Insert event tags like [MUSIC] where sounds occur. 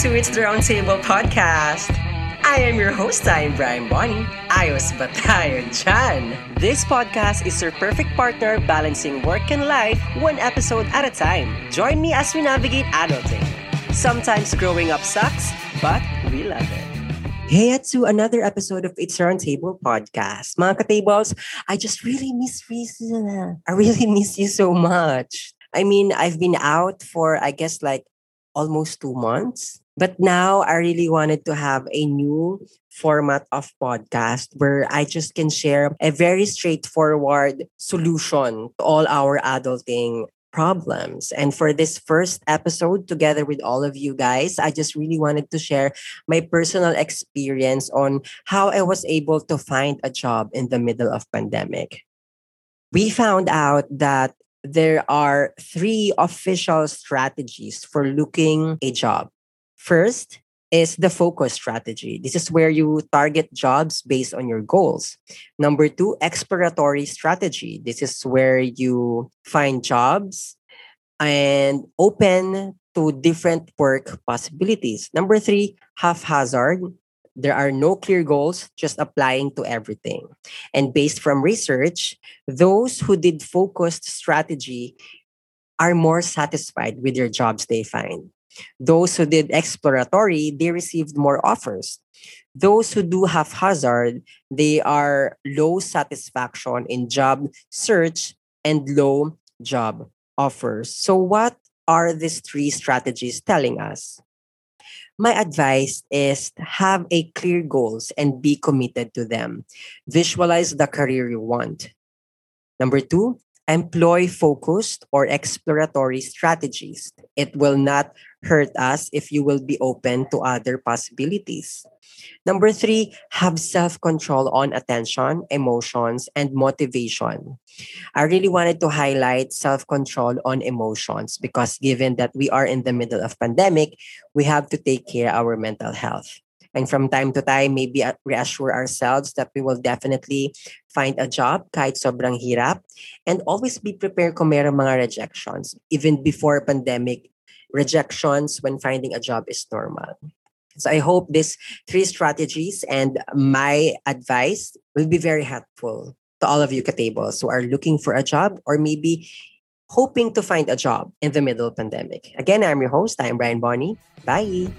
to It's the Roundtable podcast. I am your host, I am Brian Bonnie. Ayos ba tayo? This podcast is your perfect partner balancing work and life one episode at a time. Join me as we navigate adulting. Sometimes growing up sucks, but we love it. Hey, to another episode of It's Roundtable podcast. Mga katables, I just really miss Risa. I really [LAUGHS] miss you so much. I mean, I've been out for, I guess, like almost two months. But now I really wanted to have a new format of podcast where I just can share a very straightforward solution to all our adulting problems. And for this first episode, together with all of you guys, I just really wanted to share my personal experience on how I was able to find a job in the middle of pandemic. We found out that there are three official strategies for looking a job. First is the focus strategy. This is where you target jobs based on your goals. Number two, exploratory strategy. This is where you find jobs and open to different work possibilities. Number three, haphazard there are no clear goals, just applying to everything. And based from research, those who did focused strategy are more satisfied with their jobs they find. Those who did exploratory, they received more offers. Those who do haphazard, they are low satisfaction in job search and low job offers. So, what are these three strategies telling us? my advice is have a clear goals and be committed to them. Visualize the career you want. Number two, employ focused or exploratory strategies. It will not hurt us if you will be open to other possibilities. Number three, have self control on attention, emotions, and motivation. I really wanted to highlight self control on emotions because given that we are in the middle of pandemic, we have to take care of our mental health. And from time to time, maybe reassure ourselves that we will definitely find a job kahit sobrang hirap. And always be prepared kung mayroong mga rejections. Even before pandemic, rejections when finding a job is normal. So I hope these three strategies and my advice will be very helpful to all of you katables who are looking for a job or maybe hoping to find a job in the middle of pandemic. Again, I'm your host. I'm Brian Bonnie. Bye.